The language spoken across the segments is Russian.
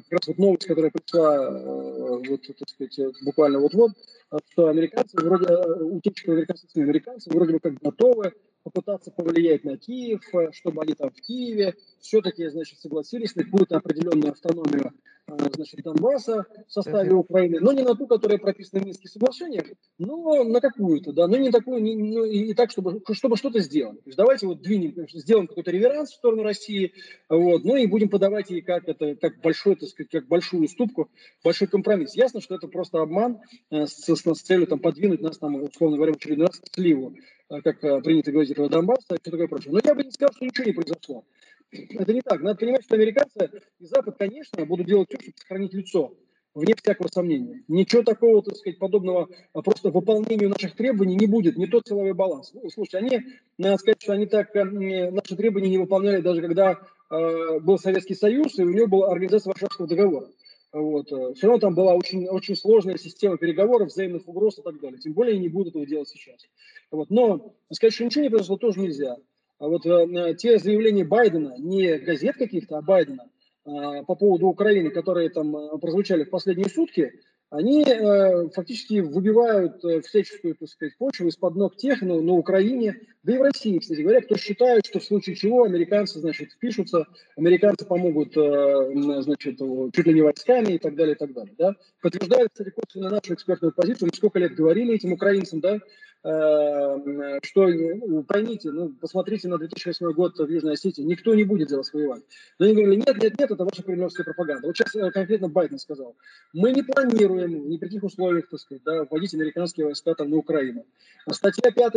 как раз вот новость, которая пришла вот, так сказать, буквально вот-вот, что американцы вроде, утечка американцев, американцы вроде бы как готовы попытаться повлиять на Киев, чтобы они там в Киеве все-таки, значит, согласились на какую-то определенную автономию. а, значит, Донбасса в составе Украины, но не на ту, которая прописана в Минских соглашениях, но на какую-то, да, но не такую, не, ну, и, так, чтобы, чтобы что-то сделать. То есть давайте вот двинем, сделаем какой-то реверанс в сторону России, вот, ну и будем подавать ей как это, как большой, так сказать, как большую уступку, большой компромисс. Ясно, что это просто обман э, с, с, с целью там подвинуть нас там, условно говоря, в очередной раз сливу, э, как э, принято говорить этого Донбасса и все такое прочее. Но я бы не сказал, что ничего не произошло. Это не так. Надо понимать, что американцы и Запад, конечно, будут делать все, чтобы сохранить лицо, вне всякого сомнения. Ничего такого, так сказать, подобного а просто выполнению наших требований не будет, не тот силовой баланс. Ну, слушайте, они, надо сказать, что они так э, наши требования не выполняли даже когда э, был Советский Союз, и у него была организация Варшавского договора. Вот. Э, все равно там была очень, очень сложная система переговоров, взаимных угроз и так далее. Тем более они не будут этого делать сейчас. Вот. Но сказать, что ничего не произошло, тоже нельзя. А вот э, те заявления Байдена, не газет каких-то, а Байдена, э, по поводу Украины, которые там э, прозвучали в последние сутки, они фактически выбивают всяческую, так сказать, почву из-под ног тех на, на Украине, да и в России, кстати говоря, кто считает, что в случае чего американцы, значит, впишутся, американцы помогут, э, значит, чуть ли не войсками и так далее, и так далее, да. Подтверждает, кстати, косвенно нашу экспертную позицию, мы сколько лет говорили этим украинцам, да, э, что, ну, поймите, ну, посмотрите на 2008 год в Южной Осетии, никто не будет за вас воевать. Но они говорили, нет, нет, нет, это ваша кремлевская пропаганда. Вот сейчас э, конкретно Байден сказал, мы не планируем ни при каких условиях, так сказать, да, вводить американские войска там на Украину. Статья 5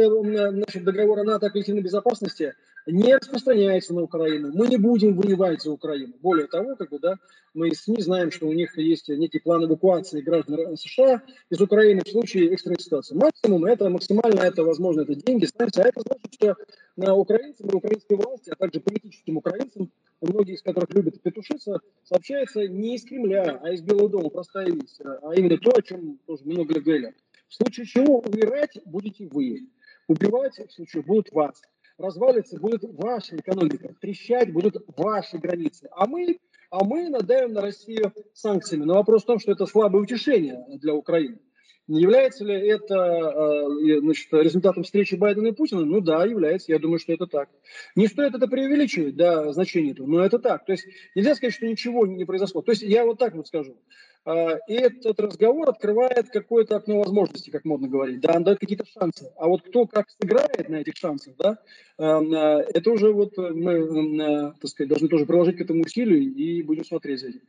значит, договора НАТО о коллективной безопасности не распространяется на Украину. Мы не будем воевать за Украину. Более того, как бы, да, мы из СМИ знаем, что у них есть некий план эвакуации граждан США из Украины в случае экстренной ситуации. Максимум это, максимально это возможно, это деньги, санкции. А это значит, что на украинцам и украинской власти, а также политическим украинцам многие из которых любят петушиться, сообщается не из Кремля, а из Белого дома, простая вещь, а именно то, о чем тоже много говорят. В случае чего умирать будете вы, убивать в случае будут вас, развалиться будет ваша экономика, трещать будут ваши границы, а мы, а мы надавим на Россию санкциями. Но вопрос в том, что это слабое утешение для Украины. Не является ли это э, значит, результатом встречи Байдена и Путина? Ну да, является. Я думаю, что это так. Не стоит это преувеличивать, да, значение этого, но это так. То есть нельзя сказать, что ничего не произошло. То есть я вот так вот скажу. Э, этот разговор открывает какое-то окно возможностей, как модно говорить, да, он дает какие-то шансы. А вот кто как сыграет на этих шансах, да, э, это уже вот мы, так сказать, должны тоже приложить к этому усилию и будем смотреть за этим.